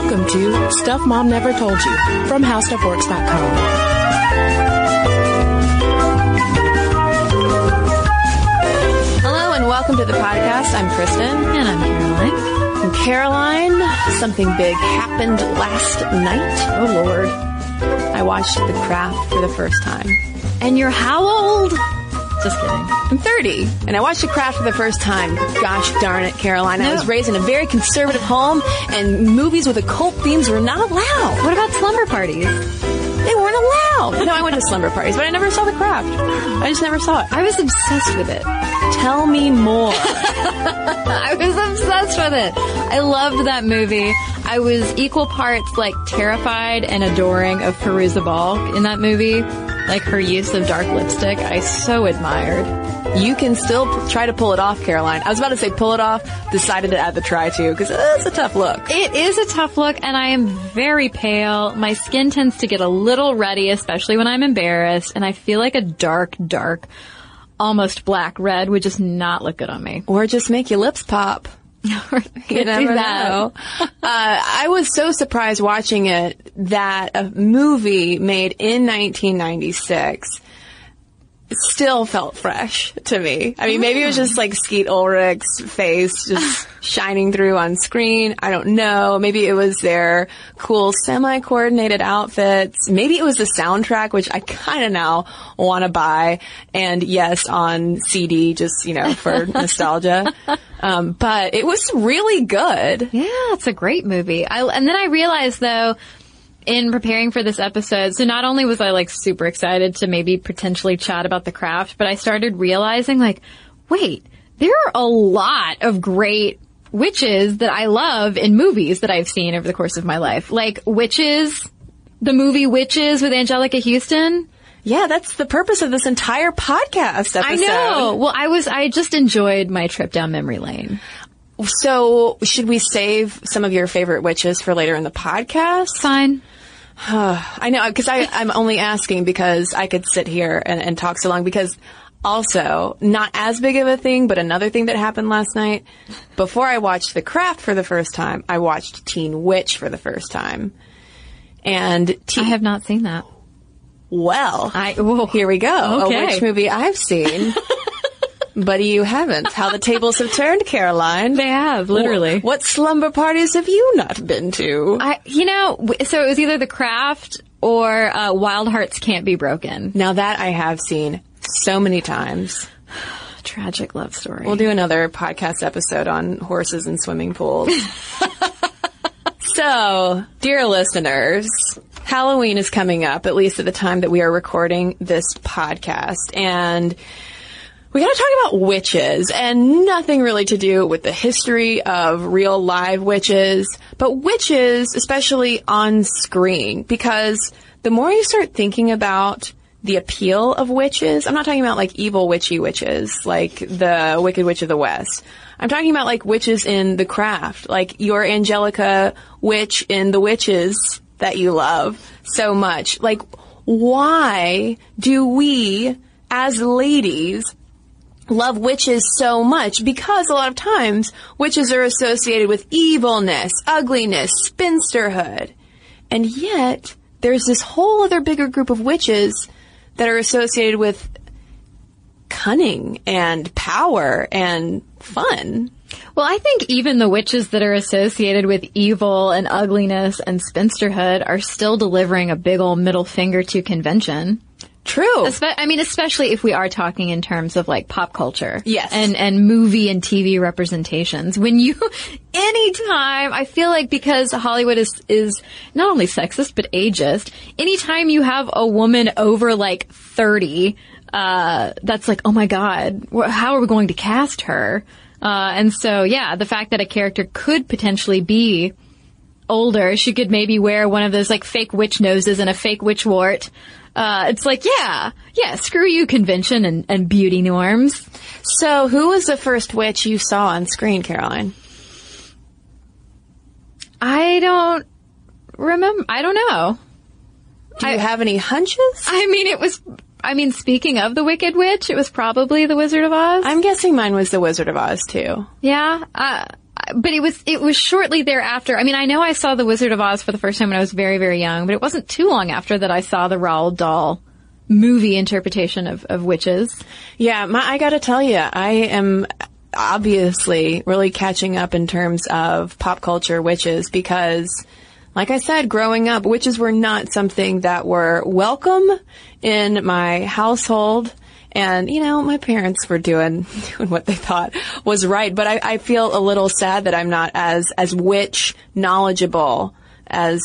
Welcome to Stuff Mom Never Told You from HowStuffWorks.com. Hello and welcome to the podcast. I'm Kristen. And I'm Caroline. And Caroline, something big happened last night. Oh Lord. I watched The Craft for the first time. And you're how old? Just kidding. I'm 30, and I watched The Craft for the first time. Gosh darn it, Caroline. I was raised in a very conservative home, and movies with occult themes were not allowed. What about slumber parties? They weren't allowed. No, I went to slumber parties, but I never saw The Craft. I just never saw it. I was obsessed with it. Tell me more. I was obsessed with it. I loved that movie. I was equal parts like terrified and adoring of Fairuza Balk in that movie. Like her use of dark lipstick, I so admired. You can still p- try to pull it off, Caroline. I was about to say pull it off, decided to add the try to, because it's a tough look. It is a tough look, and I am very pale. My skin tends to get a little ruddy, especially when I'm embarrassed, and I feel like a dark, dark, almost black red would just not look good on me. Or just make your lips pop. You never know. uh, I was so surprised watching it that a movie made in 1996 still felt fresh to me. I mean, maybe it was just like Skeet Ulrich's face just shining through on screen. I don't know. Maybe it was their cool semi-coordinated outfits. Maybe it was the soundtrack, which I kind of now want to buy. And yes, on CD, just, you know, for nostalgia. Um, but it was really good. Yeah, it's a great movie. I, and then I realized though, in preparing for this episode, so not only was I like super excited to maybe potentially chat about the craft, but I started realizing like, wait, there are a lot of great witches that I love in movies that I've seen over the course of my life. Like Witches, the movie Witches with Anjelica Huston. Yeah, that's the purpose of this entire podcast episode. I know. Well, I was, I just enjoyed my trip down memory lane. So, should we save some of your favorite witches for later in the podcast? Fine. I know, because I'm only asking because I could sit here and, and talk so long because also, not as big of a thing, but another thing that happened last night, before I watched The Craft for the first time, I watched Teen Witch for the first time. And Teen, I have not seen that. well, I, here we go. Okay. A witch movie I've seen. but you haven't. How the tables have turned, Caroline. They have, literally. What slumber parties have you not been to? I, you know, so it was either The Craft or uh, Wild Hearts Can't Be Broken. Now that I have seen so many times. Tragic love story. We'll do another podcast episode on horses and swimming pools. so, dear listeners, Halloween is coming up, at least at the time that we are recording this podcast. And we gotta talk about witches and nothing really to do with the history of real live witches, but witches, especially on screen, because the more you start thinking about the appeal of witches. I'm not talking about like evil witchy witches, like the Wicked Witch of the West. I'm talking about like witches in the craft, like your Anjelica witch in the witches that you love so much. Like, why do we as ladies love witches so much because a lot of times witches are associated with evilness, ugliness, spinsterhood. And yet there's this whole other bigger group of witches that are associated with cunning and power and fun. Well, I think even the witches that are associated with evil and ugliness and spinsterhood are still delivering a big old middle finger to convention. True. Espe- I mean, especially if we are talking in terms of like pop culture. Yes. And, and movie and TV representations. When you, anytime, I feel like because Hollywood is, is not only sexist, but ageist, anytime you have a woman over like 30, uh, that's like, oh my god, how are we going to cast her? Uh, and so, yeah, the fact that a character could potentially be older, she could maybe wear one of those like fake witch noses and a fake witch wart. Uh, it's like, yeah, yeah, screw you convention and, and beauty norms. So, who was the first witch you saw on screen, Caroline? I don't remember. I don't know. Do you I- have any hunches? I mean, it was. I mean, speaking of the Wicked Witch, it was probably the Wizard of Oz. I'm guessing mine was the Wizard of Oz too. yeah, uh, but it was it was shortly thereafter. I mean, I know I saw the Wizard of Oz for the first time when I was very very young, but it wasn't too long after that I saw the Roald Dahl movie interpretation of, of witches. Yeah, my, I gotta tell you, I am obviously really catching up in terms of pop culture witches because, like I said, growing up, witches were not something that were welcome in my household. And, you know, my parents were doing, doing what they thought was right. But I, I feel a little sad that I'm not as, as witch knowledgeable as,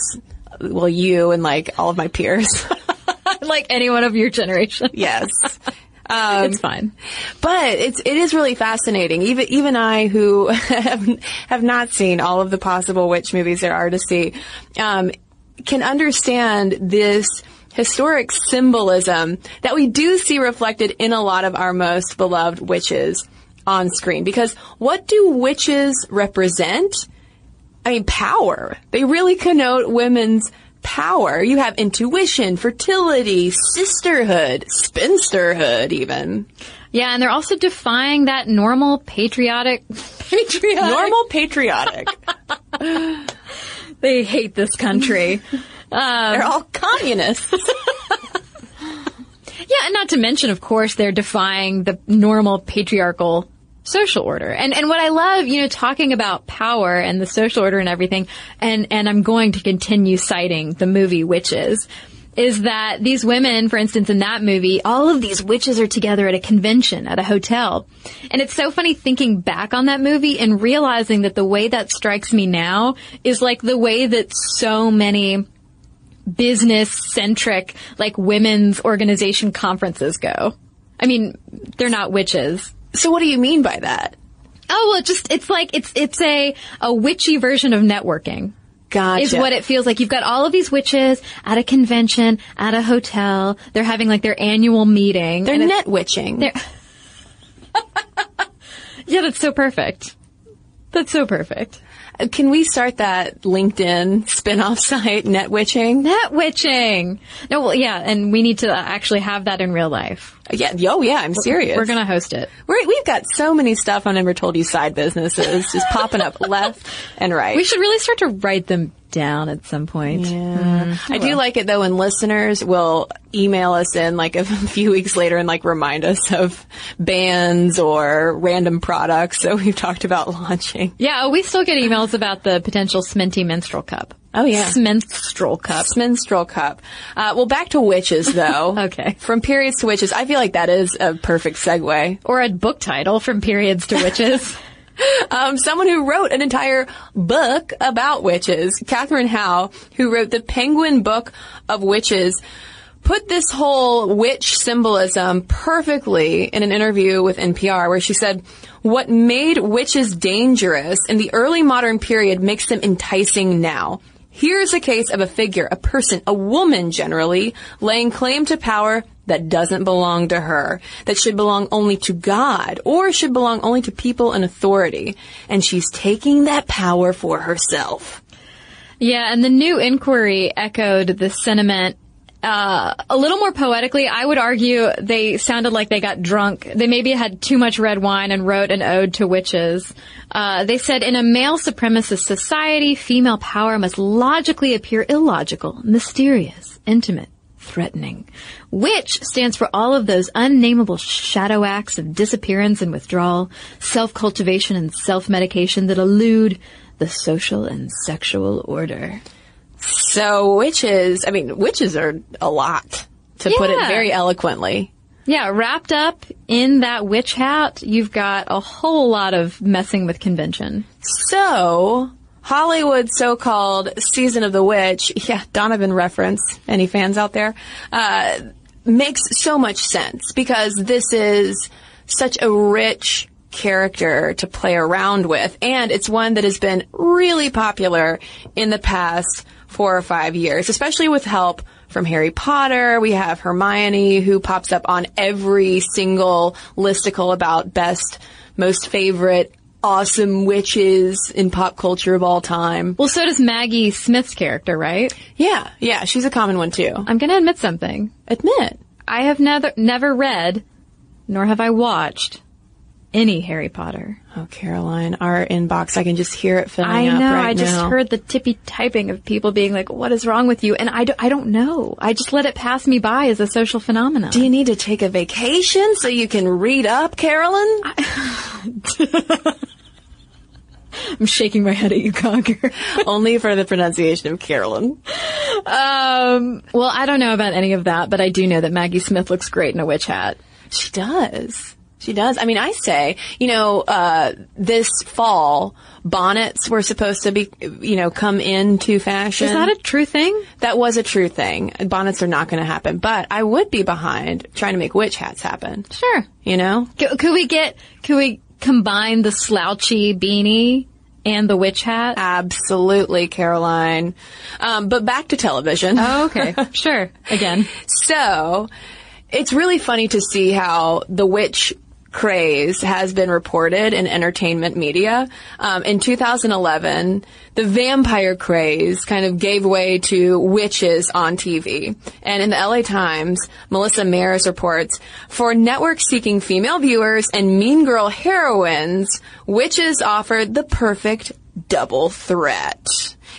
well, you and like all of my peers. like anyone of your generation. yes. Um, it's fine. But it's it is really fascinating. Even even I, who have, have not seen all of the possible witch movies there are to see, um, can understand this historic symbolism that we do see reflected in a lot of our most beloved witches on screen. Because what do witches represent? I mean, power. They really connote women's power. You have intuition, fertility, sisterhood, spinsterhood, even. Yeah, and they're also defying that normal patriotic patriotic Normal patriotic. they hate this country. Um, they're all communists. Yeah, and not to mention, of course, they're defying the normal patriarchal social order. And and what I love, you know, talking about power and the social order and everything, and and I'm going to continue citing the movie Witches. Is that these women, for instance, in that movie, all of these witches are together at a convention, at a hotel. And it's so funny thinking back on that movie and realizing that the way that strikes me now is like the way that so many business centric, like women's organization conferences go. I mean, they're not witches. so what do you mean by that? Oh, well, it just, it's like, it's, it's a, a witchy version of networking. Gotcha. Is what it feels like. You've got all of these witches at a convention, at a hotel. They're having like their annual meeting. They're net witching. They're- yeah, that's so perfect. That's so perfect. Can we start that LinkedIn spin-off site, net witching? Net witching. No, well, yeah, and we need to actually have that in real life. Yeah. Oh, yeah. I'm serious. We're gonna host it. We're, we've got so many Stuff Mom Never Told You side businesses just popping up left and right. We should really start to write them down at some point. Yeah. I do like it though when listeners will email us in like a few weeks later and like remind us of bands or random products that we've talked about launching. Yeah, we still get emails about the potential Sminty menstrual cup. Oh, yeah. Menstrual cup. Minstrel Cup. Uh, well, back to witches though. Okay. From periods to witches, I feel like that is a perfect segue. Or a book title from periods to witches. Um, someone who wrote an entire book about witches, Katherine Howe, who wrote the Penguin Book of Witches, put this whole witch symbolism perfectly in an interview with NPR where she said, what made witches dangerous in the early modern period makes them enticing now. Here's a case of a figure, a person, a woman generally, laying claim to power that doesn't belong to her, that should belong only to God, or should belong only to people in authority. And she's taking that power for herself. Yeah, and the new inquiry echoed the sentiment uh, a little more poetically, I would argue they sounded like they got drunk. They maybe had too much red wine and wrote an ode to witches. Uh, they said, in a male supremacist society, female power must logically appear illogical, mysterious, intimate, threatening. Witch stands for all of those unnameable shadow acts of disappearance and withdrawal, self-cultivation and self-medication that elude the social and sexual order. So witches, I mean, witches are a lot, to put it very eloquently. Yeah, wrapped up in that witch hat, you've got a whole lot of messing with convention. So, Hollywood's so-called season of the witch, yeah, Donovan reference, any fans out there, uh, makes so much sense because this is such a rich character to play around with and it's one that has been really popular in the past four or five years, especially with help from Harry Potter. We have Hermione who pops up on every single listicle about best, most favorite awesome witches in pop culture of all time. Well, so does Maggie Smith's character, right? Yeah, yeah, she's a common one too. I'm gonna admit something. Admit. I have never, never read, nor have I watched, any Harry Potter. Oh, Caroline, our inbox, I can just hear it filling I up know, right I just now. heard the tippy typing of people being like, what is wrong with you? And I, do, I don't know. I just let it pass me by as a social phenomenon. Do you need to take a vacation so you can read up, Carolyn? I'm shaking my head at you, Conger. Only for the pronunciation of Carolyn. um, well, I don't know about any of that, but I do know that Maggie Smith looks great in a witch hat. She does. She does. I mean, I say, you know, uh, this fall, bonnets were supposed to be, you know, come into fashion. Is that a true thing? That was a true thing. Bonnets are not going to happen, but I would be behind trying to make witch hats happen. Sure. You know? Could, could we get, could we combine the slouchy beanie and the witch hat? Absolutely, Caroline. Um, but back to television. Oh, okay. sure. Again. So, it's really funny to see how the witch craze has been reported in entertainment media. Um, in 2011, the vampire craze kind of gave way to witches on TV. And in the LA Times, Melissa Maerz reports, for network-seeking female viewers and mean girl heroines, witches offered the perfect double threat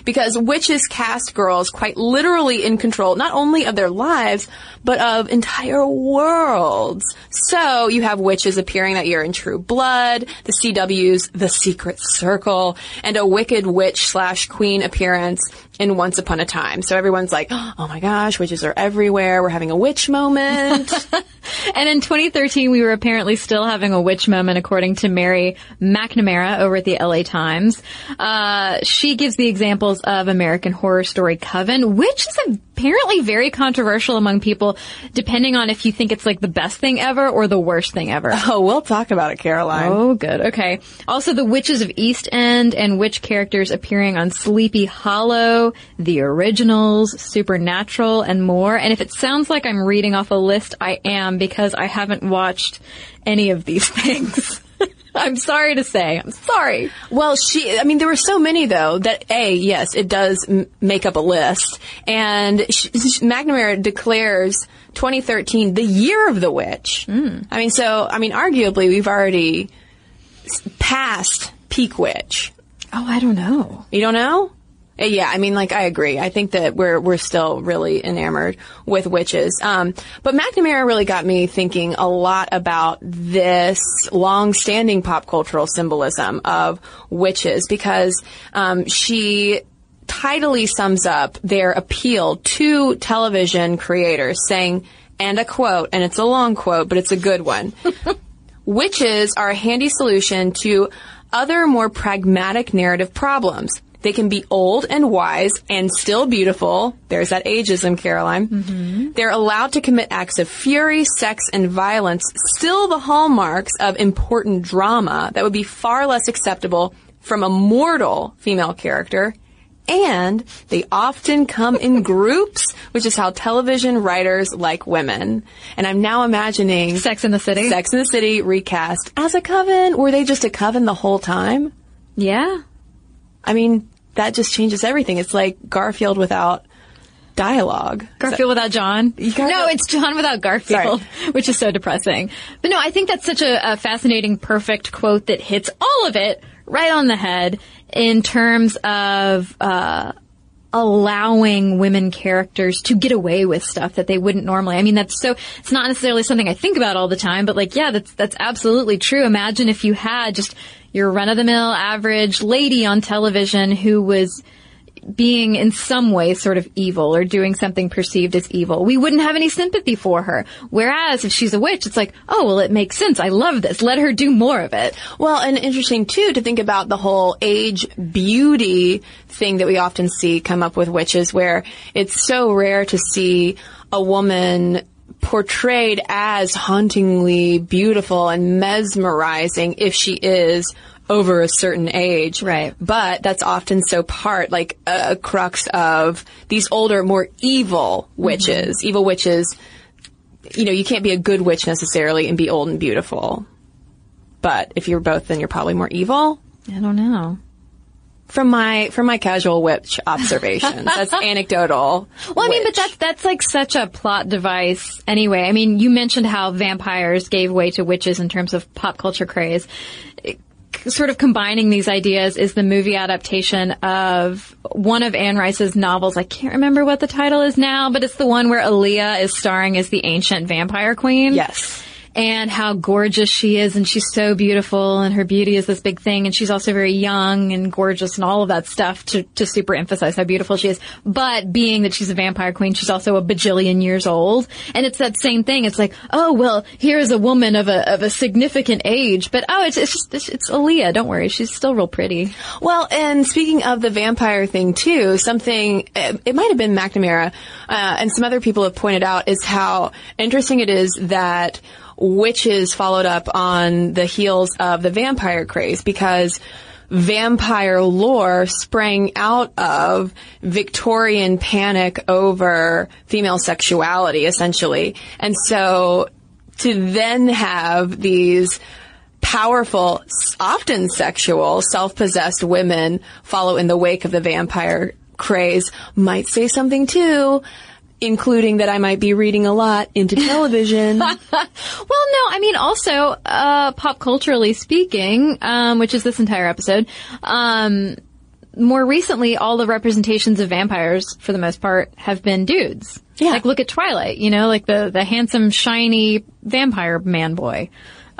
because witches cast girls quite literally in control not only of their lives but of entire worlds. So you have witches appearing that year in True Blood, the CW's The Secret Circle, and a wicked witch slash queen appearance in Once Upon a Time. So everyone's like, oh my gosh, witches are everywhere. We're having a witch moment. And in 2013, we were apparently still having a witch moment, according to Mary McNamara over at the LA Times. Uh, she gives the examples of American Horror Story Coven, which is apparently very controversial among people, depending on if you think it's like the best thing ever or the worst thing ever. oh, we'll talk about it, Caroline. Oh, good. Okay. Also, the Witches of East End and witch characters appearing on Sleepy Hollow, The Originals, Supernatural, and more. And if it sounds like I'm reading off a list, I am because I haven't watched any of these things. I'm sorry to say. I'm sorry. Well, she, I mean, there were so many though that A, yes, it does m- make up a list. And sh- sh- McNamara declares 2013 the year of the witch. Hmm. I mean, so, I mean, arguably we've already passed peak witch. Oh, I don't know. You don't know? Uh, Yeah, I mean, like, I agree. I think that we're, we're still really enamored with witches. Um, but McNamara really got me thinking a lot about this long-standing pop cultural symbolism of witches because, um, she tidily sums up their appeal to television creators saying, and a quote, and it's a long quote, but it's a good one. Witches are a handy solution to other more pragmatic narrative problems. They can be old and wise and still beautiful. There's that ageism, Caroline. Mm-hmm. They're allowed to commit acts of fury, sex, and violence, still the hallmarks of important drama that would be far less acceptable from a mortal female character. And they often come in groups, which is how television writers like women. And I'm now imagining Sex in the City. Sex in the City recast as a coven. Were they just a coven the whole time? Yeah. I mean, that just changes everything. It's like Garfield without dialogue. Garfield without John. No, it's John without Garfield, which is so depressing. But no, I think that's such a, a fascinating, perfect quote that hits all of it right on the head in terms of uh, allowing women characters to get away with stuff that they wouldn't normally. I mean, that's so. It's not necessarily something I think about all the time, but like, yeah, that's that's absolutely true. Imagine if you had just your run of the mill average lady on television who was being in some way sort of evil or doing something perceived as evil. We wouldn't have any sympathy for her. Whereas if she's a witch, it's like, oh, well, it makes sense. I love this. Let her do more of it. Well, and interesting too to think about the whole age beauty thing that we often see come up with witches where it's so rare to see a woman portrayed as hauntingly beautiful and mesmerizing if she is over a certain age. Right. But that's often so part, like a, a crux of these older, more evil witches. Mm-hmm. Evil witches, you know, you can't be a good witch necessarily and be old and beautiful. But if you're both, then you're probably more evil. I don't know. From my from my casual witch observations, that's anecdotal. Well, I mean, but that's that's like such a plot device anyway. I mean, you mentioned how vampires gave way to witches in terms of pop culture craze. It- Sort of combining these ideas is the movie adaptation of one of Anne Rice's novels. I can't remember what the title is now, but it's the one where Aaliyah is starring as the ancient vampire queen. yes. And how gorgeous she is and she's so beautiful and her beauty is this big thing and she's also very young and gorgeous and all of that stuff to, to super emphasize how beautiful she is. But being that she's a vampire queen, she's also a bajillion years old. And it's that same thing. It's like, oh, well, here's a woman of a, of a significant age, but oh, it's, it's just, it's, it's Aaliyah. Don't worry. She's still real pretty. Well, and speaking of the vampire thing too, something it it might have been McNamara, uh, and some other people have pointed out is how interesting it is that witches followed up on the heels of the vampire craze because vampire lore sprang out of Victorian panic over female sexuality, essentially. And so to then have these powerful, often sexual, self-possessed women follow in the wake of the vampire craze might say something too, including that I might be reading a lot into television. Well, no, I mean also uh, pop culturally speaking, um, which is this entire episode. Um, more recently, all the representations of vampires, for the most part, have been dudes. Yeah. Like look at Twilight, you know, like the the handsome, shiny vampire man boy.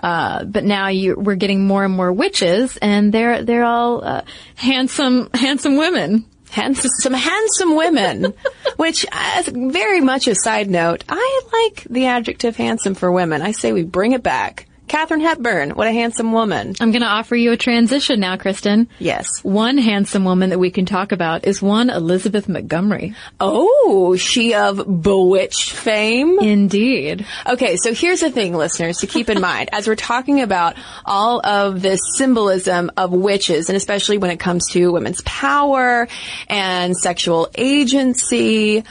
Uh, but now you, we're getting more and more witches, and they're they're all uh, handsome, handsome women. Handsome, some handsome women, which as very much a side note, I like the adjective handsome for women. I say we bring it back. Katharine Hepburn, what a handsome woman. I'm going to offer you a transition now, Kristen. Yes. One handsome woman that we can talk about is one Elizabeth Montgomery. Oh, she of Bewitched fame? Indeed. Okay, so here's the thing, listeners, to keep in mind as we're talking about all of this symbolism of witches, and especially when it comes to women's power and sexual agency,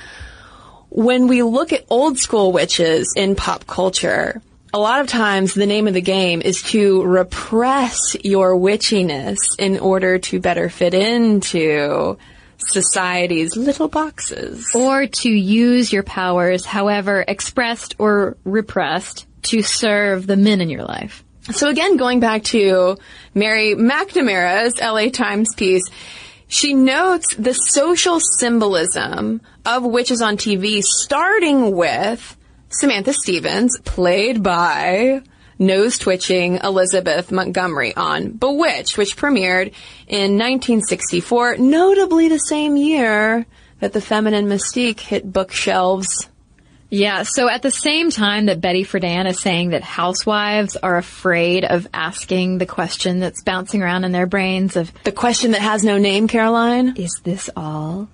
when we look at old school witches in pop culture, a lot of times the name of the game is to repress your witchiness in order to better fit into society's little boxes. or to use your powers, however expressed or repressed, to serve the men in your life. So again, going back to Mary McNamara's LA Times piece, she notes the social symbolism of witches on TV, starting with Samantha Stevens, played by nose twitching Elizabeth Montgomery on Bewitched, which premiered in 1964, notably the same year that the feminine mystique hit bookshelves. Yeah, so at the same time that Betty Friedan is saying that housewives are afraid of asking the question that's bouncing around in their brains of, The question that has no name, Caroline. is this all?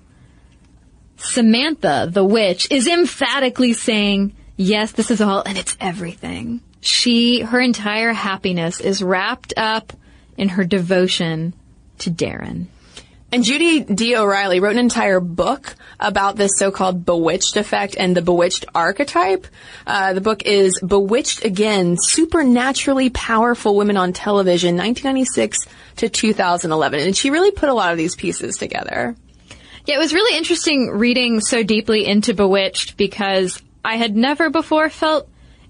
Samantha, the witch, is emphatically saying, yes, this is all and it's everything. She, her entire happiness is wrapped up in her devotion to Darren. And Judy D. O'Reilly wrote an entire book about this so-called bewitched effect and the bewitched archetype. Uh, the book is Bewitched Again, Supernaturally Powerful Women on Television, 1996 to 2011. And she really put a lot of these pieces together. Yeah, it was really interesting reading so deeply into Bewitched because I had never before felt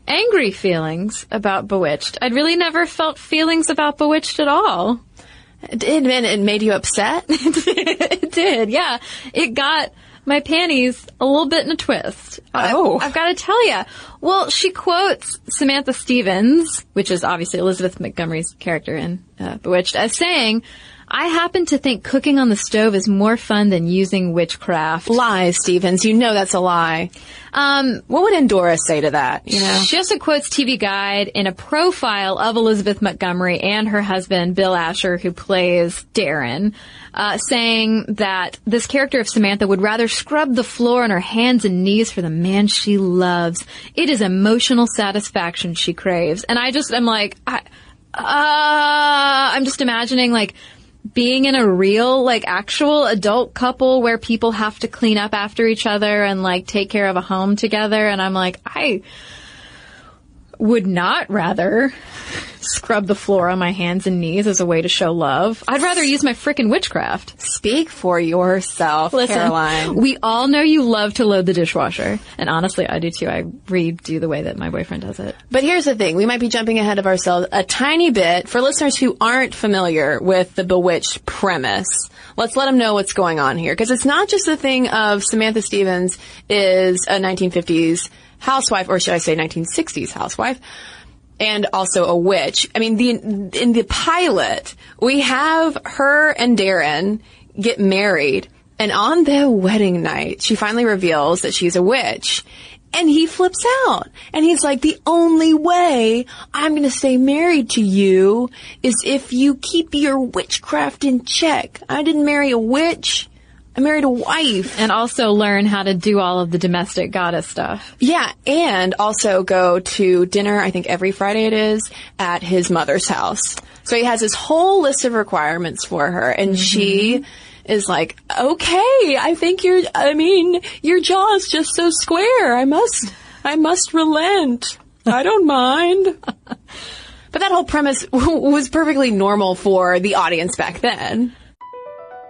angry feelings about Bewitched. I'd really never felt feelings about Bewitched at all. It did, and it made you upset? it did, yeah. It got my panties a little bit in a twist. Oh. I, have got to tell you. Well, she quotes Samantha Stevens, which is obviously Elizabeth Montgomery's character in uh, Bewitched, as saying, I happen to think cooking on the stove is more fun than using witchcraft. Lies, Stevens. You know that's a lie. Um, what would Endora say to that? You know, she also quotes TV Guide in a profile of Elizabeth Montgomery and her husband Bill Asher, who plays Darren, uh, saying that this character of Samantha would rather scrub the floor on her hands and knees for the man she loves. It is emotional satisfaction she craves, and I just am like, I, uh, I'm just imagining like being in a real, like, actual adult couple where people have to clean up after each other and, like, take care of a home together. And I'm like, I would not rather scrub the floor on my hands and knees as a way to show love. I'd rather use my frickin' witchcraft. Speak for yourself, Listen, Caroline. We all know you love to load the dishwasher. And honestly, I do too. I redo the way that my boyfriend does it. But here's the thing. We might be jumping ahead of ourselves a tiny bit. For listeners who aren't familiar with the Bewitched premise, let's let them know what's going on here. Because it's not just the thing of Samantha Stevens is a 1950s housewife, or should I say 1960s housewife and also a witch. I mean, the, in the pilot, we have her and Darren get married and on their wedding night, she finally reveals that she's a witch. And he flips out. And he's like, the only way I'm gonna stay married to you is if you keep your witchcraft in check. I didn't marry a witch. I married a wife. And also learn how to do all of the domestic goddess stuff. Yeah, and also go to dinner, I think every Friday it is, at his mother's house. So he has this whole list of requirements for her, and mm-hmm. she is like, okay, I think you're, I mean, your jaw is just so square. I must, I must relent. I don't mind. but that whole premise was perfectly normal for the audience back then.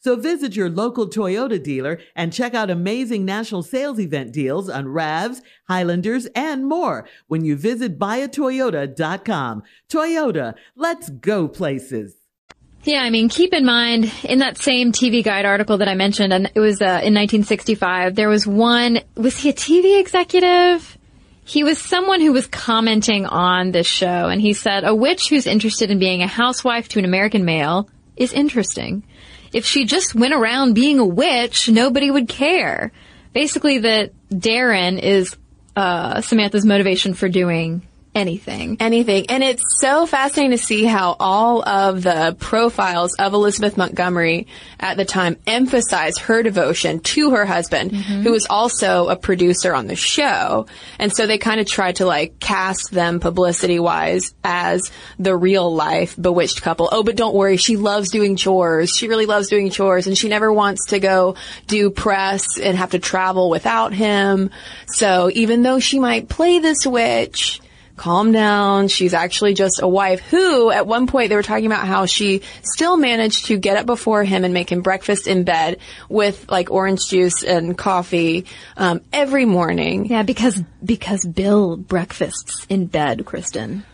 So visit your local Toyota dealer and check out amazing national sales event deals on RAVs, Highlanders, and more when you visit buyatoyota.com. Toyota, let's go places. Yeah, I mean, keep in mind in that same TV Guide article that I mentioned, and it was uh, in 1965. There was one. Was he a TV executive? He was someone who was commenting on this show, and he said, "A witch who's interested in being a housewife to an American male is interesting. If she just went around being a witch, nobody would care." Basically, that Darren is uh, Samantha's motivation for doing anything. Anything. And it's so fascinating to see how all of the profiles of Elizabeth Montgomery at the time emphasize her devotion to her husband, Mm-hmm. who was also a producer on the show. And so they kind of tried to like cast them publicity wise as the real life bewitched couple. Oh, but don't worry. She loves doing chores. She really loves doing chores and she never wants to go do press and have to travel without him. So even though she might play this witch, calm down. She's actually just a wife who, at one point, they were talking about how she still managed to get up before him and make him breakfast in bed with like orange juice and coffee um, every morning. Yeah, because because Bill breakfasts in bed, Kristen.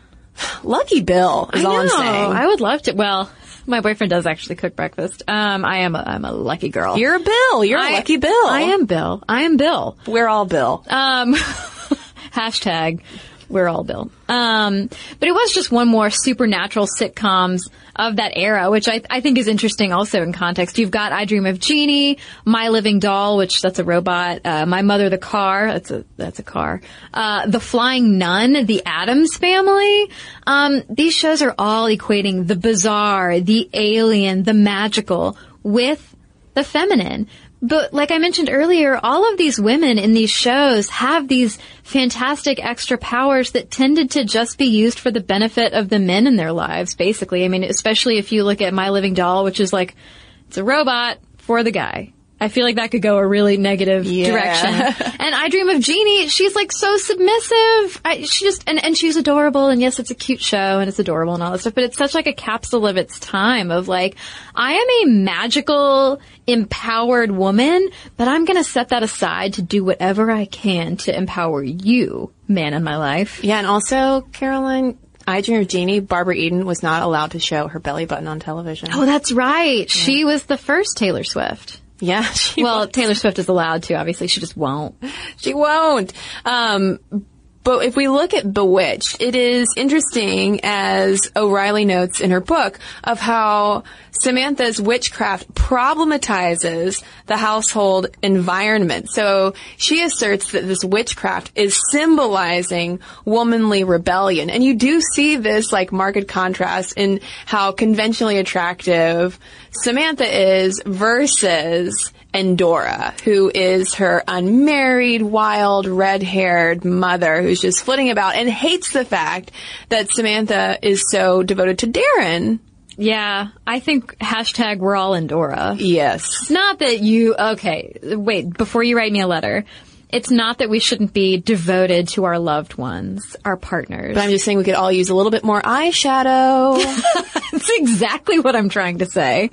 Lucky Bill is I all I'm saying. I would love to. Well, my boyfriend does actually cook breakfast. Um, I am a, I'm a lucky girl. You're a Bill. You're a I- lucky Bill. I am Bill. I am Bill. We're all Bill. Um, hashtag we're all Bill. Um, but it was just one more supernatural sitcoms of that era, which I, I think is interesting also in context. You've got I Dream of Jeannie, My Living Doll, which that's a robot, uh, My Mother the Car, that's a, that's a car, uh, The Flying Nun, The Addams Family. Um, these shows are all equating the bizarre, the alien, the magical with the feminine. But like I mentioned earlier, all of these women in these shows have these fantastic extra powers that tended to just be used for the benefit of the men in their lives, basically. I mean, especially if you look at My Living Doll, which is like, it's a robot for the guy. I feel like that could go a really negative Yeah. direction. And I Dream of Jeannie, she's like so submissive. I, she just, and, and she's adorable. And yes, it's a cute show and it's adorable and all that stuff, but it's such like a capsule of its time of like, I am a magical, empowered woman, but I'm going to set that aside to do whatever I can to empower you, man in my life. Yeah, and also, Caroline, I Dream of Jeannie, Barbara Eden was not allowed to show her belly button on television. Oh, that's right. She was the first Taylor Swift. Yeah, she well, Taylor Swift is allowed to, obviously. She just won't. She won't. Um, but if we look at Bewitched, it is interesting, as O'Reilly notes in her book, of how Samantha's witchcraft problematizes the household environment. So she asserts that this witchcraft is symbolizing womanly rebellion. And you do see this like marked contrast in how conventionally attractive Samantha is versus Endora, who is her unmarried, wild, red-haired mother who's just flitting about and hates the fact that Samantha is so devoted to Darren. Yeah, I think hashtag we're all Endora. Yes. Not that you, okay, wait, before you write me a letter, it's not that we shouldn't be devoted to our loved ones, our partners. But I'm just saying we could all use a little bit more eyeshadow. That's exactly what I'm trying to say.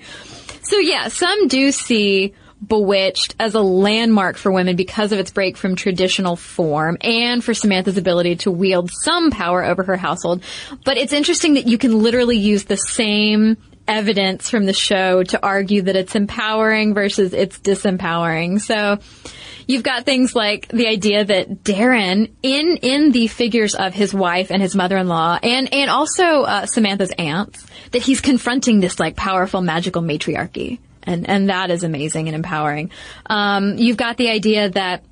So yeah, some do see Bewitched as a landmark for women because of its break from traditional form and for Samantha's ability to wield some power over her household. But it's interesting that you can literally use the same evidence from the show to argue that it's empowering versus it's disempowering. So you've got things like the idea that Darren, in in the figures of his wife and his mother-in-law, and and also uh, Samantha's aunts, that he's confronting this like powerful magical matriarchy, and and that is amazing and empowering. Um, you've got the idea that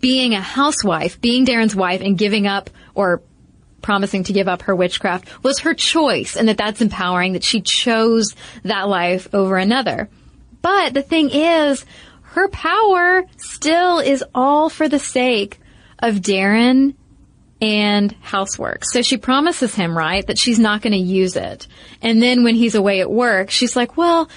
being a housewife, being Darren's wife, and giving up or promising to give up her witchcraft was her choice and that that's empowering that she chose that life over another. But the thing is, her power still is all for the sake of Darren and housework. So she promises him, right, that she's not going to use it. And then when he's away at work, she's like, well,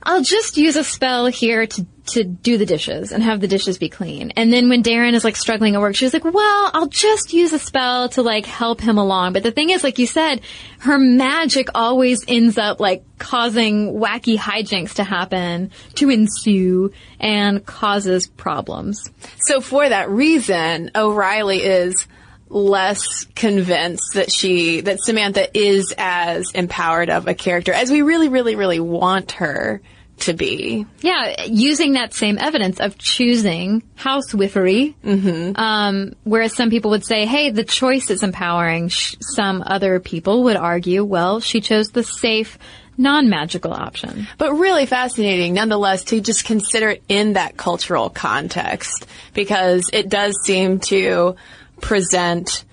I'll just use a spell here to to do the dishes and have the dishes be clean. And then when Darren is like struggling at work, she's like, well, I'll just use a spell to like help him along. But the thing is, like you said, her magic always ends up like causing wacky hijinks to happen, to ensue, and causes problems. So for that reason, O'Reilly is less convinced that she, that Samantha is as empowered of a character as we really, really, really want her to be. Yeah, using that same evidence of choosing housewifery. Mm-hmm. Um, whereas some people would say, hey, the choice is empowering. Sh- some other people would argue, well, she chose the safe, non-magical option. But really fascinating nonetheless to just consider it in that cultural context because it does seem to present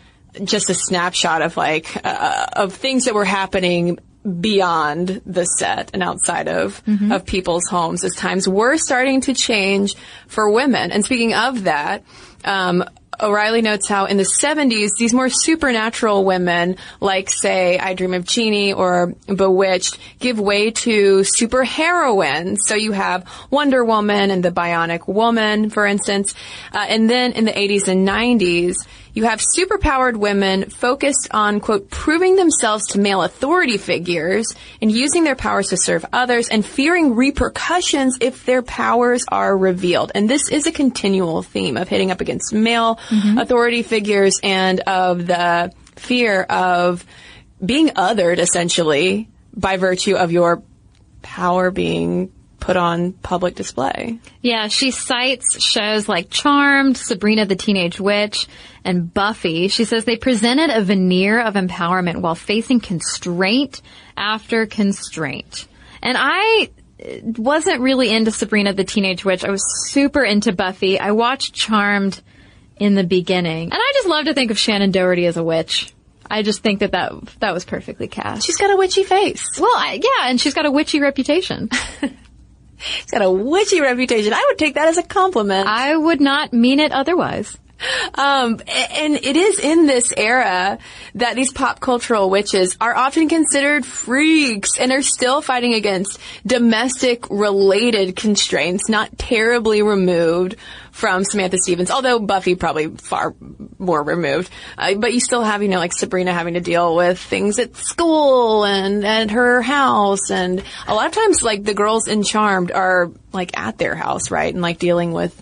just a snapshot of like, uh, of things that were happening beyond the set and outside of Mm-hmm. of people's homes as times were starting to change for women. And speaking of that, um, O'Reilly notes how in the 70s, these more supernatural women, like say I Dream of Jeannie or Bewitched, give way to super heroines. So you have Wonder Woman and the Bionic Woman, for instance. Uh, and then in the 80s and 90s, you have superpowered women focused on, quote, proving themselves to male authority figures and using their powers to serve others and fearing repercussions if their powers are revealed. And this is a continual theme of hitting up against male mm-hmm. authority figures and of the fear of being othered, essentially, by virtue of your power being put on public display. Yeah, she cites shows like Charmed, Sabrina the Teenage Witch, and Buffy. She says they presented a veneer of empowerment while facing constraint after constraint. And I uh, wasn't really into Sabrina the Teenage Witch. I was super into Buffy. I watched Charmed in the beginning. And I just love to think of Shannen Doherty as a witch. I just think that that, that was perfectly cast. She's got a witchy face. Well, I, yeah, and she's got a witchy reputation. She's got a witchy reputation. I would take that as a compliment. I would not mean it otherwise. Um, and it is in this era that these pop cultural witches are often considered freaks and are still fighting against domestic related constraints, not terribly removed from Samantha Stevens, although Buffy probably far more removed. Uh, but you still have, you know, like Sabrina having to deal with things at school and at her house. And a lot of times, like the girls in Charmed are like at their house, right? And like dealing with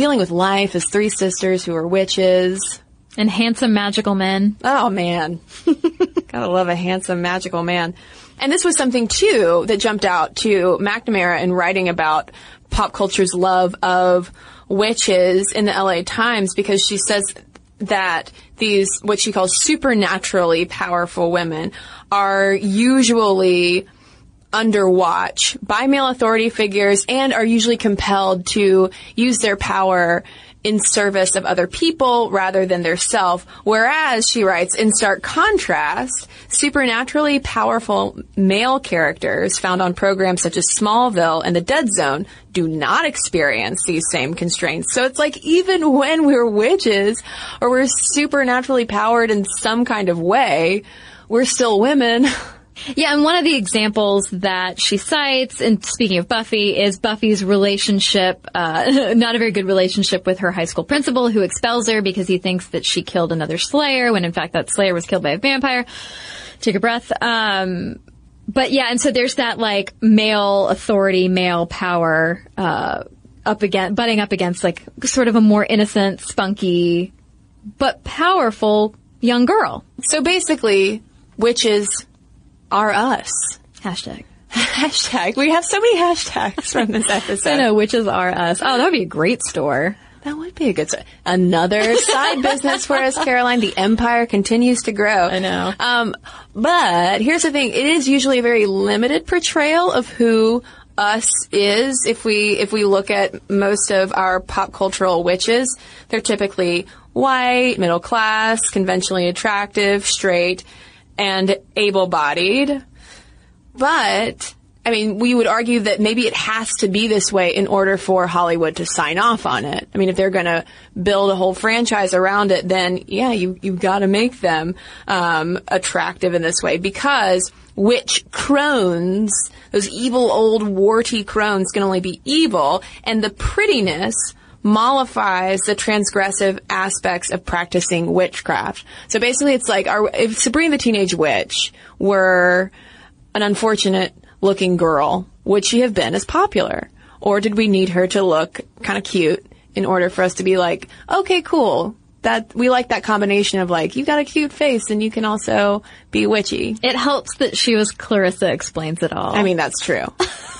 dealing with life as three sisters who are witches. And handsome magical men. Oh man. Gotta love a handsome magical man. And this was something too that jumped out to McNamara in writing about pop culture's love of witches in the LA Times because she says that these, what she calls supernaturally powerful women are usually under watch by male authority figures and are usually compelled to use their power in service of other people rather than their self. Whereas, she writes, in stark contrast, supernaturally powerful male characters found on programs such as Smallville and The Dead Zone do not experience these same constraints. So it's like even when we're witches or we're supernaturally powered in some kind of way, we're still women. Yeah, and one of the examples that she cites, and speaking of Buffy, is Buffy's relationship, uh, not a very good relationship with her high school principal who expels her because he thinks that she killed another Slayer when in fact that Slayer was killed by a vampire. Take a breath. Um, but yeah, and so there's that like male authority, male power, uh, up against, butting up against like sort of a more innocent, spunky, but powerful young girl. So basically, witches are us. Hashtag. Hashtag. We have so many hashtags from this episode. I know, witches are us. Oh, that would be a great store. That would be a good start. Another side business for us, Caroline. The empire continues to grow. I know. Um, but here's the thing. It is usually a very limited portrayal of who us is. If we, if we look at most of our pop cultural witches, they're typically white, middle class, conventionally attractive, straight, and able-bodied. But I mean, we would argue that maybe it has to be this way in order for Hollywood to sign off on it. I mean, if they're going to build a whole franchise around it, then yeah, you you've got to make them um, attractive in this way because witch crones, those evil old warty crones, can only be evil, and the prettiness mollifies the transgressive aspects of practicing witchcraft. So basically, it's like our, if Sabrina the Teenage Witch were an unfortunate looking girl, would she have been as popular? Or did we need her to look kind of cute in order for us to be like, okay, cool. That we like that combination of like, you've got a cute face and you can also be witchy. It helps that she was Clarissa explains it all. I mean, that's true.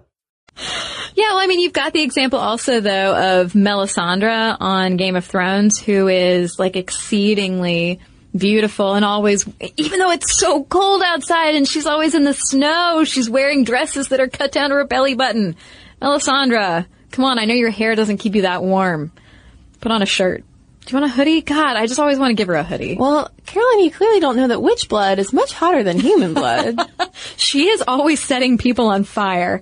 Yeah, well, I mean, you've got the example also, though, of Melisandre on Game of Thrones, who is like exceedingly beautiful and always, even though it's so cold outside and she's always in the snow, she's wearing dresses that are cut down to her belly button. Melisandre, come on, I know your hair doesn't keep you that warm. Put on a shirt. Do you want a hoodie? God, I just always want to give her a hoodie. Well, Caroline, you clearly don't know that witch blood is much hotter than human blood. she is always setting people on fire.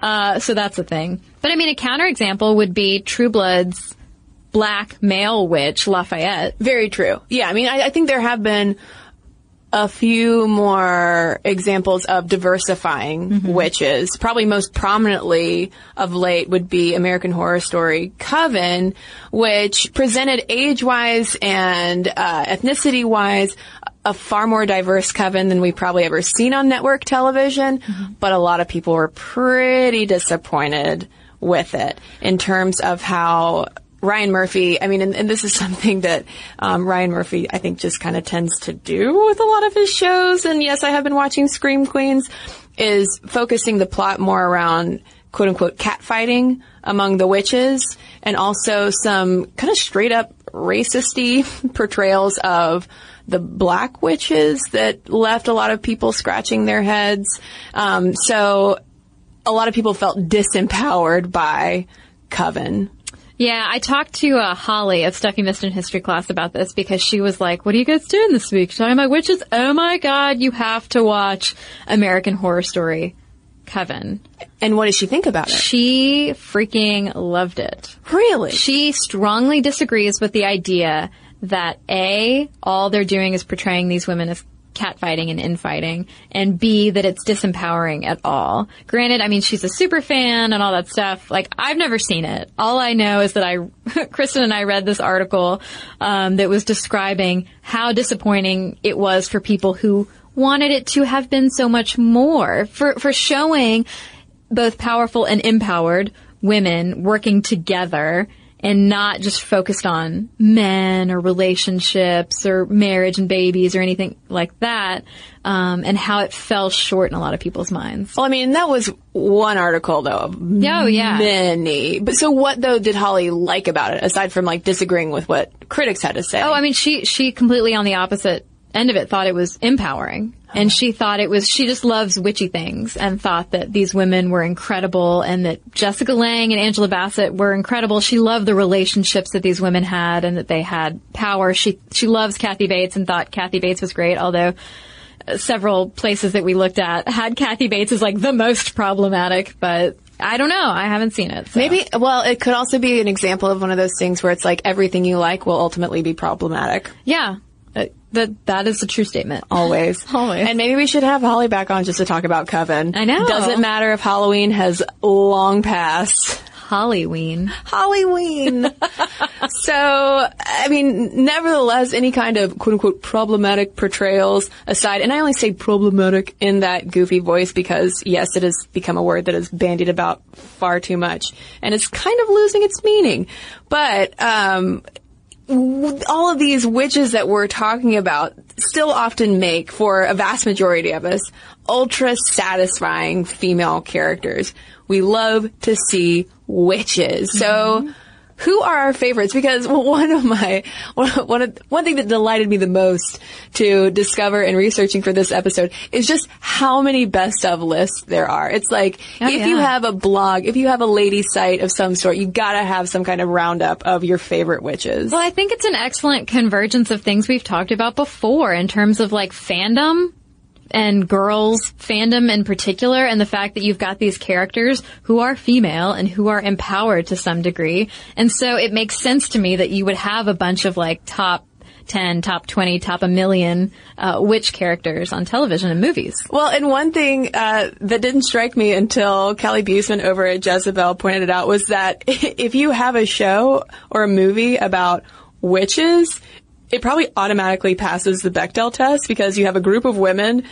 Uh, so that's a thing. But I mean, a counterexample would be True Blood's black male witch, Lafayette. Very true. Yeah, I mean, I, I think there have been a few more examples of diversifying mm-hmm. witches. Probably most prominently of late would be American Horror Story Coven, which presented age-wise and uh, ethnicity-wise a far more diverse coven than we've probably ever seen on network television, mm-hmm. but a lot of people were pretty disappointed with it in terms of how Ryan Murphy, I mean, and, and this is something that um, Ryan Murphy, I think, just kind of tends to do with a lot of his shows. And yes, I have been watching Scream Queens, is focusing the plot more around quote unquote catfighting among the witches and also some kind of straight up racisty portrayals of the black witches that left a lot of people scratching their heads. Um, so a lot of people felt disempowered by Coven. Yeah, I talked to uh, Holly of Stuff You Missed in History class about this because she was like, "What are you guys doing this week?" Talking about witches. Oh my god, you have to watch American Horror Story Coven. And what did she think about it? She freaking loved it. Really? She strongly disagrees with the idea that A, all they're doing is portraying these women as catfighting and infighting, and B, that it's disempowering at all. Granted, I mean, she's a super fan and all that stuff. Like, I've never seen it. All I know is that I, Kristen and I read this article, um, that was describing how disappointing it was for people who wanted it to have been so much more, for, for showing both powerful and empowered women working together and not just focused on men or relationships or marriage and babies or anything like that, um, and how it fell short in a lot of people's minds. Well, I mean, that was one article though of Oh, yeah. many. But so what though did Holly like about it aside from like disagreeing with what critics had to say? Oh, I mean, she she completely on the opposite end of it thought it was empowering, and she thought it was. She just loves witchy things, and thought that these women were incredible, and that Jessica Lange and Angela Bassett were incredible. She loved the relationships that these women had, and that they had power. She she loves Kathy Bates, and thought Kathy Bates was great, although. uh, Several places that we looked at had Kathy Bates as like the most problematic, but I don't know. I haven't seen it. so. Maybe, well, it could also be an example of one of those things where it's like everything you like will ultimately be problematic. Yeah. Uh, that that is a true statement. Always. Always. And maybe we should have Holly back on just to talk about Coven. I know. Doesn't matter if Halloween has long passed. Halloween. Halloween. so, I mean, nevertheless, any kind of quote unquote problematic portrayals aside, and I only say problematic in that goofy voice because yes, it has become a word that is bandied about far too much and it's kind of losing its meaning. But, um, all of these witches that we're talking about still often make, for a vast majority of us, ultra satisfying female characters. We love to see witches. So, mm-hmm. Who are our favorites? Because one of my one one, of, one thing that delighted me the most to discover in researching for this episode is just how many best of lists there are. It's like Oh, if you have a blog, if you have a lady site of some sort, you gotta have some kind of roundup of your favorite witches. Well, I think it's an excellent convergence of things we've talked about before in terms of like fandom and girls fandom in particular and the fact that you've got these characters who are female and who are empowered to some degree. And so it makes sense to me that you would have a bunch of like top 10, top 20, top a million uh, witch characters on television and movies. Well, and one thing uh, that didn't strike me until Kelly Buseman over at Jezebel pointed it out was that if you have a show or a movie about witches, it probably automatically passes the Bechdel test because you have a group of women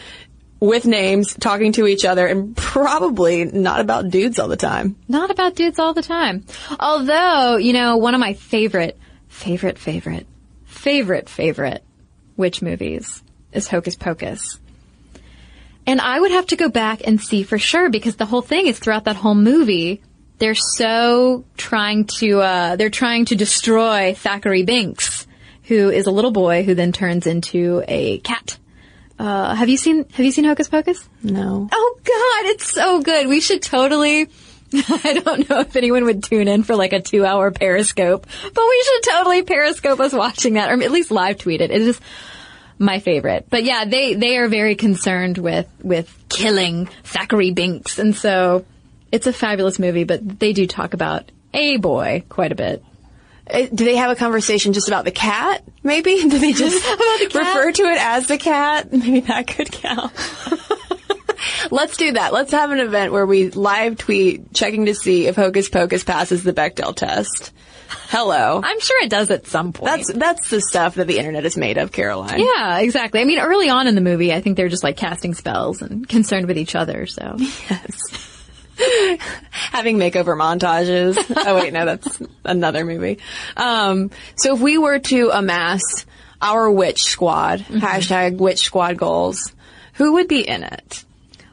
with names talking to each other and probably not about dudes all the time. Not about dudes all the time. Although, you know, one of my favorite, favorite, favorite, favorite, favorite witch movies is Hocus Pocus. And I would have to go back and see for sure because the whole thing is throughout that whole movie, they're so trying to, uh, they're trying to destroy Thackery Binx, who is a little boy who then turns into a cat. Uh, have you seen, have you seen Hocus Pocus? No. Oh god, it's so good. We should totally I don't know if anyone would tune in for like a two hour periscope, but we should totally periscope us watching that or at least live tweet it. It is my favorite. But yeah, they, they are very concerned with, with killing Thackery Binx. And so it's a fabulous movie, but they do talk about a boy quite a bit. Uh, Do they have a conversation just about the cat? Maybe? Do they just refer to it as the cat? Maybe that could count. Let's do that. Let's have an event where we live tweet checking to see if Hocus Pocus passes the Bechdel test. Hello. I'm sure it does at some point. That's that's the stuff that the internet is made of, Caroline. Yeah, exactly. I mean, early on in the movie, I think they're just like casting spells and concerned with each other, so. Having makeover montages. oh wait, no, that's another movie. Um, so if we were to amass our witch squad, hashtag witch squad goals, who would be in it?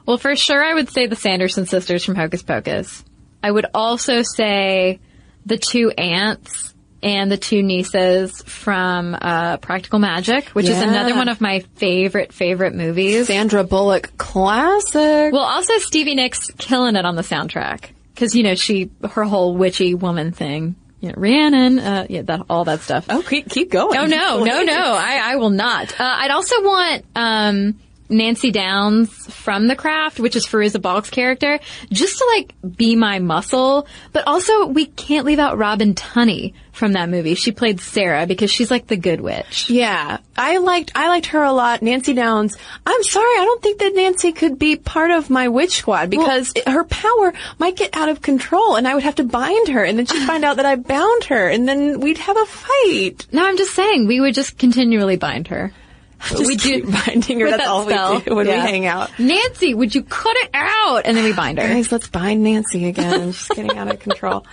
Well, for sure, I would say the Sanderson sisters from Hocus Pocus. I would also say the two aunts and the two nieces from uh, Practical Magic, which is another one of my favorite, favorite movies. Sandra Bullock classic. Well, also Stevie Nicks killing it on the soundtrack. Cause, you know, she, her whole witchy woman thing. You know, Rhiannon, uh, yeah, that, all that stuff. Oh, keep, keep going. Oh no, no, no, I, I will not. Uh, I'd also want, um, Nancy Downs from The Craft, which is Fairuza Balk's character, just to like be my muscle. But also, we can't leave out Robin Tunney from that movie. She played Sarah because she's like the good witch. Yeah, I liked I liked her a lot. Nancy Downs. I'm sorry, I don't think that Nancy could be part of my witch squad because it, her power might get out of control, and I would have to bind her, and then she'd find out that I bound her, and then we'd have a fight. No, I'm just saying we would just continually bind her. Just we do binding her. That's that all spell. we do when Yeah. we hang out. Nancy, would you cut it out? And then we bind her. Guys, let's bind Nancy again. She's getting out of control.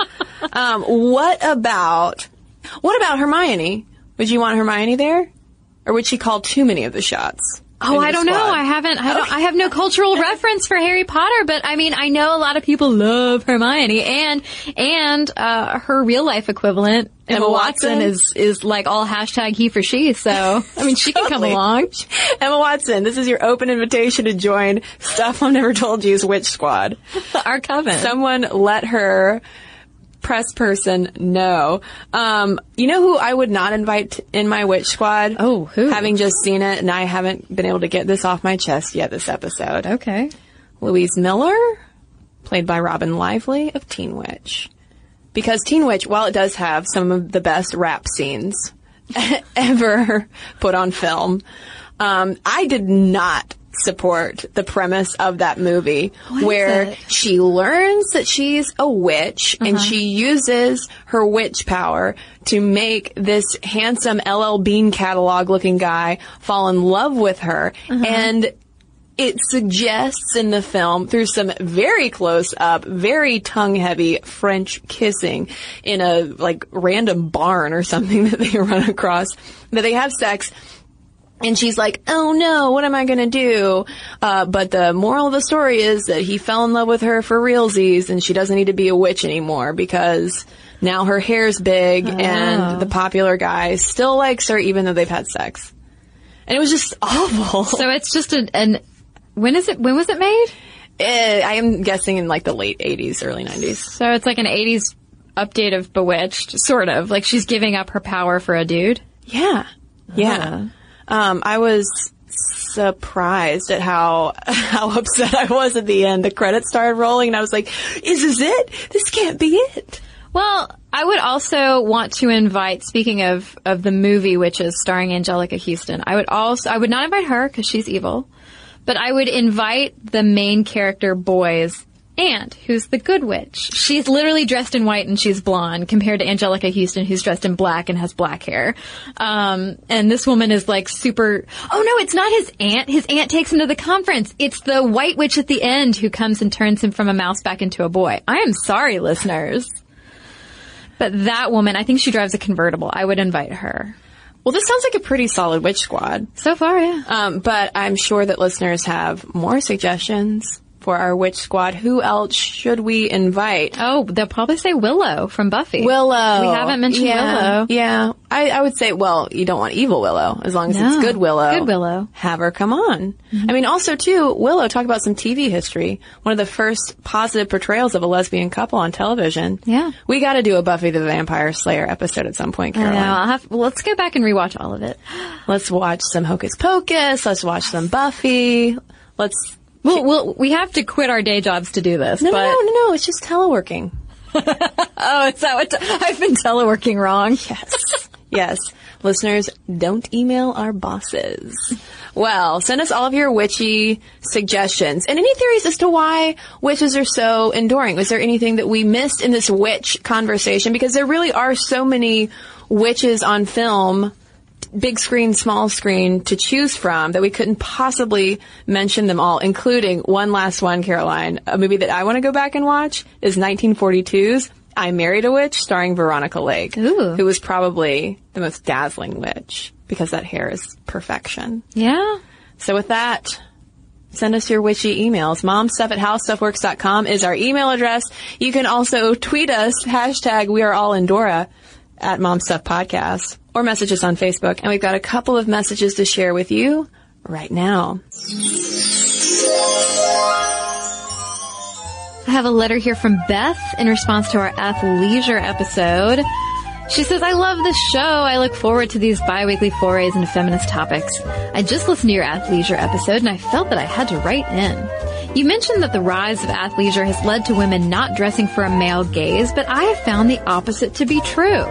Um, what about what about Hermione? Would you want Hermione there, or would she call too many of the shots? Oh, I don't know. I haven't. I don't. I have no cultural reference for Harry Potter, but I mean, I know a lot of people love Hermione, and and uh, her real life equivalent, Emma, Emma Watson, Watson? is is like all hashtag he for she. So I mean, she can come along. Emma Watson, this is your open invitation to join Stuff Mom Never Told You's Witch Squad. Our coven. Someone let her press person no. Um, you know who I would not invite in my witch squad? Oh, who? Having just seen it, and I haven't been able to get this off my chest yet this episode. Okay. Louise Miller, played by Robin Lively of Teen Witch. Because Teen Witch, while it does have some of the best rap scenes ever put on film, um, I did not support the premise of that movie What where she learns that she's a witch and Uh-huh. she uses her witch power to make this handsome LL Bean catalog looking guy fall in love with her Uh-huh. and it suggests in the film through some very close up, very tongue heavy French kissing in a like random barn or something that they run across that they have sex. And she's like, oh no, what am I gonna do? Uh, but the moral of the story is that he fell in love with her for realsies and she doesn't need to be a witch anymore because now her hair's big Oh. and the popular guy still likes her even though they've had sex. And it was just awful. So it's just an, an when is it? When was it made? Eh, I am guessing in like the late 80s, early 90s. So it's like an '80s update of Bewitched, sort of. Like she's giving up her power for a dude. Yeah. Yeah. Um, I was surprised at how how upset I was at the end. The credits started rolling and I was like, is this it? This can't be it. Well, I would also want to invite. Speaking of of the movie, which is starring Anjelica Huston, I would also I would not invite her because she's evil, but I would invite the main character boy's aunt, who's the good witch. She's literally dressed in white and she's blonde, compared to Anjelica Huston, who's dressed in black and has black hair. Um, and this woman is like super. Oh no, it's not his aunt. His aunt takes him to the conference. It's the white witch at the end who comes and turns him from a mouse back into a boy. I am sorry, listeners. But that woman, I think she drives a convertible. I would invite her. Well, this sounds like a pretty solid witch squad. So far, yeah. Um, but I'm sure that listeners have more suggestions for our witch squad. Who else should we invite? Oh, they'll probably say Willow from Buffy. Willow. We haven't mentioned yeah, Willow. Yeah. I, I would say, well, you don't want evil Willow, as long as No. it's good Willow. Good Willow. Have her come on. Mm-hmm. I mean, also too, Willow, talk about some TV history. One of the first positive portrayals of a lesbian couple on television. Yeah. We gotta do a Buffy the Vampire Slayer episode at some point, I know. I'll have, well, let's go back and rewatch all of it. Let's watch some Hocus Pocus. Let's watch some Buffy. Let's. Well, we'll we have to quit our day jobs to do this. No, but, no, no, no, no. It's just teleworking. Oh, is that what I've been teleworking wrong? Yes. yes. Listeners, don't email our bosses. Well, send us all of your witchy suggestions and any theories as to why witches are so enduring. Was there anything that we missed in this witch conversation? Because there really are so many witches on film, big screen, small screen, to choose from that we couldn't possibly mention them all, including one last one, Caroline. A movie that I want to go back and watch is 1942's I Married a Witch, starring Veronica Lake, Ooh. who was probably the most dazzling witch because that hair is perfection. Yeah. So with that, send us your witchy emails. Momstuff at howstuffworks.com is our email address. You can also tweet us, hashtag we are all Endora at Momstuff Podcast or message us on Facebook. And we've got a couple of messages to share with you right now. I have a letter here from Beth in response to our athleisure episode. She says, I love this show. I look forward to these bi-weekly forays into feminist topics. I just listened to your athleisure episode and I felt that I had to write in. You mentioned that the rise of athleisure has led to women not dressing for a male gaze, but I have found the opposite to be true.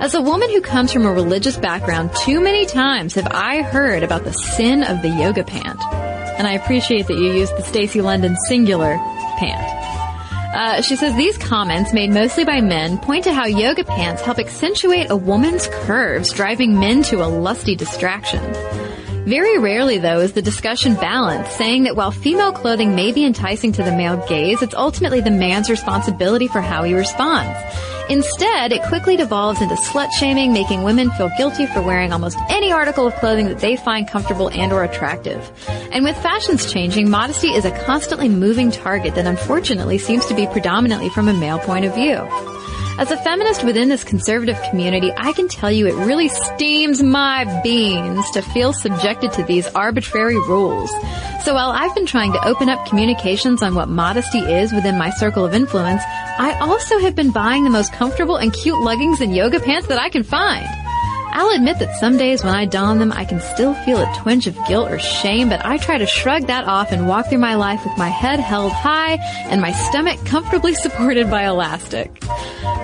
As a woman who comes from a religious background, too many times have I heard about the sin of the yoga pant. And I appreciate that you used the Stacy London singular pant. Uh, she says these comments, made mostly by men, point to how yoga pants help accentuate a woman's curves, driving men to a lusty distraction. Very rarely, though, is the discussion balanced, saying that while female clothing may be enticing to the male gaze, it's ultimately the man's responsibility for how he responds. Instead, it quickly devolves into slut shaming, making women feel guilty for wearing almost any article of clothing that they find comfortable and or attractive. And with fashions changing, modesty is a constantly moving target that unfortunately seems to be predominantly from a male point of view. As a feminist within this conservative community, I can tell you it really steams my beans to feel subjected to these arbitrary rules. So while I've been trying to open up communications on what modesty is within my circle of influence, I also have been buying the most comfortable and cute leggings and yoga pants that I can find. I'll admit that some days when I don them, I can still feel a twinge of guilt or shame, but I try to shrug that off and walk through my life with my head held high and my stomach comfortably supported by elastic.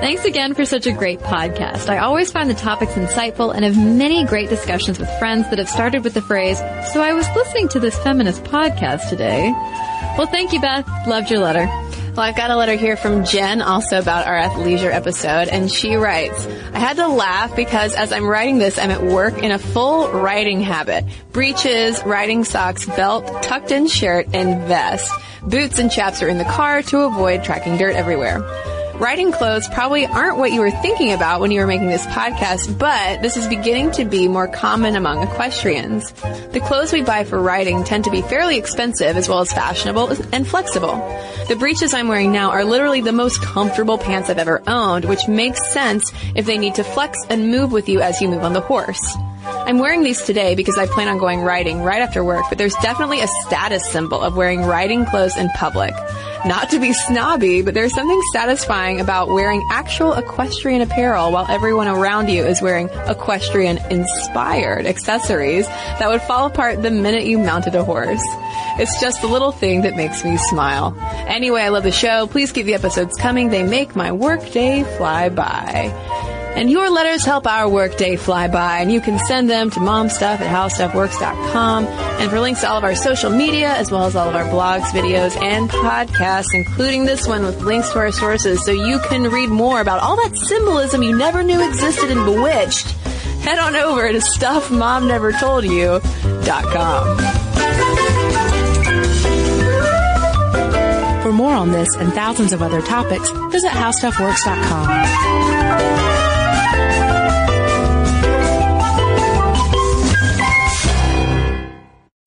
Thanks again for such a great podcast. I always find the topics insightful and have many great discussions with friends that have started with the phrase, so I was listening to this feminist podcast today. Well, thank you, Beth. Loved your letter. Well, I've got a letter here from Jen also about our athleisure episode, and she writes, I had to laugh because as I'm writing this, I'm at work in a full riding habit. Breeches, riding socks, belt, tucked in shirt, and vest. Boots and chaps are in the car to avoid tracking dirt everywhere. Riding clothes probably aren't what you were thinking about when you were making this podcast, but this is beginning to be more common among equestrians. The clothes we buy for riding tend to be fairly expensive as well as fashionable and flexible. The breeches I'm wearing now are literally the most comfortable pants I've ever owned, which makes sense if they need to flex and move with you as you move on the horse. I'm wearing these today because I plan on going riding right after work, but there's definitely a status symbol of wearing riding clothes in public. Not to be snobby, but there's something satisfying about wearing actual equestrian apparel while everyone around you is wearing equestrian inspired accessories that would fall apart the minute you mounted a horse. It's just the little thing that makes me smile. Anyway, I love the show. Please keep the episodes coming. They make my workday fly by. And your letters help our workday fly by, and you can send them to momstuff at howstuffworks.com. And for links to all of our social media, as well as all of our blogs, videos, and podcasts, including this one with links to our sources, so you can read more about all that symbolism you never knew existed in Bewitched, head on over to stuffmomnevertoldyou.com. For more on this and thousands of other topics, visit howstuffworks.com.